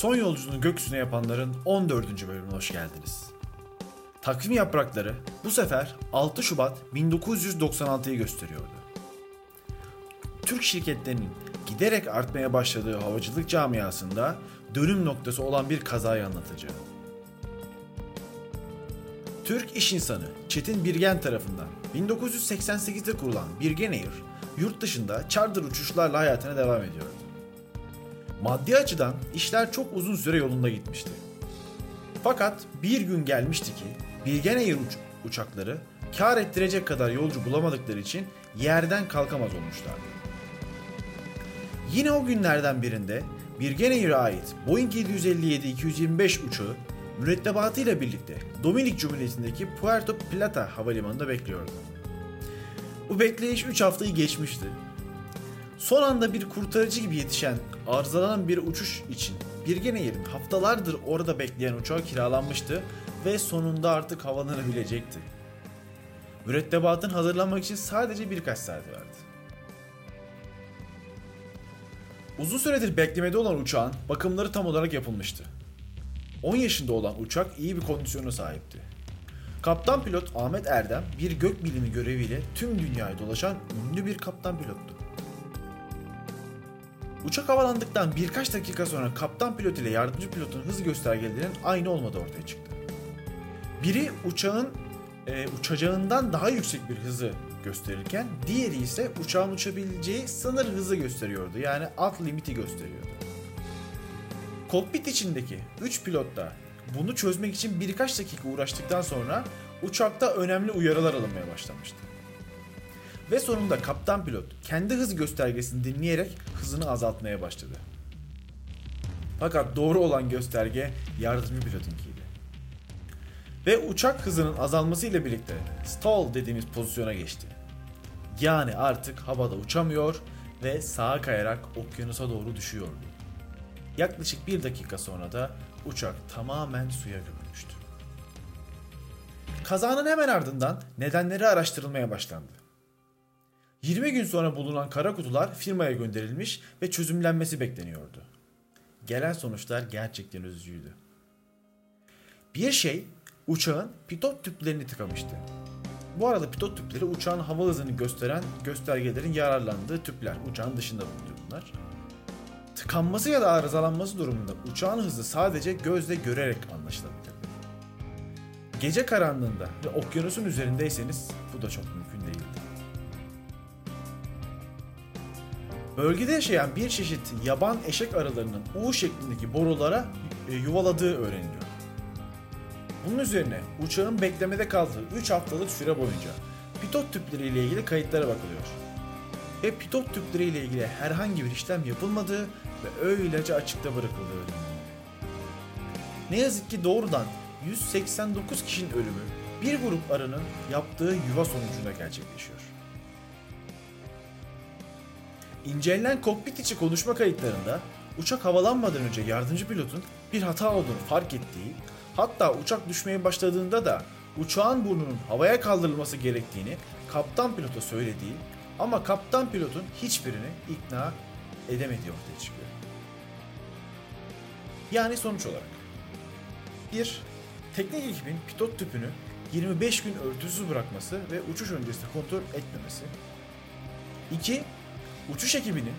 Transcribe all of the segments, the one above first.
Son yolculuğunu gökyüzüne yapanların 14. bölümüne hoş geldiniz. Takvim yaprakları bu sefer 6 Şubat 1996'yı gösteriyordu. Türk şirketlerinin giderek artmaya başladığı havacılık camiasında dönüm noktası olan bir kazayı anlatacağım. Türk iş insanı Çetin Birgen tarafından 1988'de kurulan Birgen Air, yurt dışında charter uçuşlarla hayatına devam ediyordu. Maddi açıdan işler çok uzun süre yolunda gitmişti. Fakat bir gün gelmişti ki Birgen Air uç- uçakları kar ettirecek kadar yolcu bulamadıkları için yerden kalkamaz olmuşlardı. Yine o günlerden birinde Birgen Air'e ait Boeing 757-225 uçağı mürettebatıyla birlikte Dominik Cumhuriyeti'ndeki Puerto Plata havalimanında bekliyordu. Bu bekleyiş 3 haftayı geçmişti. Son anda bir kurtarıcı gibi yetişen arızalanan bir uçuş için Birgen Air'in haftalardır orada bekleyen uçağı kiralanmıştı ve sonunda artık havalanabilecekti. Mürettebatın hazırlanmak için sadece birkaç saat vardı. Uzun süredir beklemede olan uçağın bakımları tam olarak yapılmıştı. 10 yaşında olan uçak iyi bir kondisyona sahipti. Kaptan pilot Ahmet Erdem bir gök bilimi göreviyle tüm dünyayı dolaşan ünlü bir kaptan pilottu. Uçak havalandıktan birkaç dakika sonra kaptan pilot ile yardımcı pilotun hız göstergelerinin aynı olmadığı ortaya çıktı. Biri uçağın e, uçacağından daha yüksek bir hızı gösterirken diğeri ise uçağın uçabileceği sınır hızı gösteriyordu. Yani alt limiti gösteriyordu. Kokpit içindeki 3 pilot da bunu çözmek için birkaç dakika uğraştıktan sonra uçakta önemli uyarılar alınmaya başlamıştı. Ve sonunda kaptan pilot kendi hız göstergesini dinleyerek hızını azaltmaya başladı. Fakat doğru olan gösterge yardımcı pilotunkiydi. Ve uçak hızının azalmasıyla birlikte stall dediğimiz pozisyona geçti. Yani artık havada uçamıyor ve sağa kayarak okyanusa doğru düşüyordu. Yaklaşık bir dakika sonra da uçak tamamen suya gömülmüştü. Kazanın hemen ardından nedenleri araştırılmaya başlandı. 20 gün sonra bulunan kara kutular firmaya gönderilmiş ve çözümlenmesi bekleniyordu. Gelen sonuçlar gerçekten üzücüydü. Bir şey uçağın pitot tüplerini tıkamıştı. Bu arada pitot tüpleri uçağın hava hızını gösteren göstergelerin yararlandığı tüpler. Uçağın dışında bulunuyor bunlar. Tıkanması ya da arızalanması durumunda uçağın hızı sadece gözle görerek anlaşılabilirdi. Gece karanlığında ve okyanusun üzerindeyseniz bu da çok mümkün değildi. Bölgede yaşayan bir çeşit yaban eşek arılarının U şeklindeki borulara e, yuvaladığı öğreniliyor. Bunun üzerine uçağın beklemede kaldığı 3 haftalık süre boyunca pitot tüpleri ile ilgili kayıtlara bakılıyor. Ve pitot tüpleri ile ilgili herhangi bir işlem yapılmadığı ve öylece açıkta bırakıldığı öğreniliyor. Ne yazık ki doğrudan 189 kişinin ölümü bir grup arının yaptığı yuva sonucunda gerçekleşiyor. İncelenen kokpit içi konuşma kayıtlarında uçak havalanmadan önce yardımcı pilotun bir hata olduğunu fark ettiği, hatta uçak düşmeye başladığında da uçağın burnunun havaya kaldırılması gerektiğini kaptan pilota söylediği ama kaptan pilotun hiçbirini ikna edemediği ortaya çıkıyor. Yani sonuç olarak bir Teknik ekibin pilot tüpünü 25 gün örtüsüz bırakması ve uçuş öncesinde kontrol etmemesi. 2. Uçuş ekibinin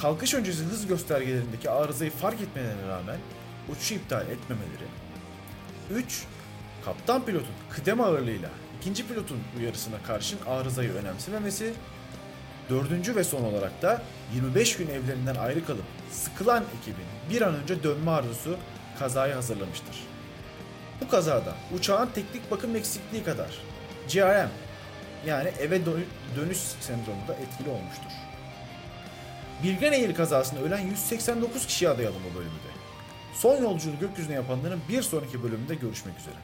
kalkış öncesi hız göstergelerindeki arızayı fark etmelerine rağmen uçuşu iptal etmemeleri. 3. Kaptan pilotun kıdem ağırlığıyla ikinci pilotun uyarısına karşın arızayı önemsememesi. Dördüncü ve son olarak da 25 gün evlerinden ayrı kalıp sıkılan ekibin bir an önce dönme arzusu kazayı hazırlamıştır. Bu kazada uçağın teknik bakım eksikliği kadar GRM yani eve dönü- dönüş sendromu da etkili olmuştur. Birgen Air kazasında ölen 189 kişiye adayalım bu bölümde. Son yolculuğu gökyüzüne yapanların bir sonraki bölümünde görüşmek üzere.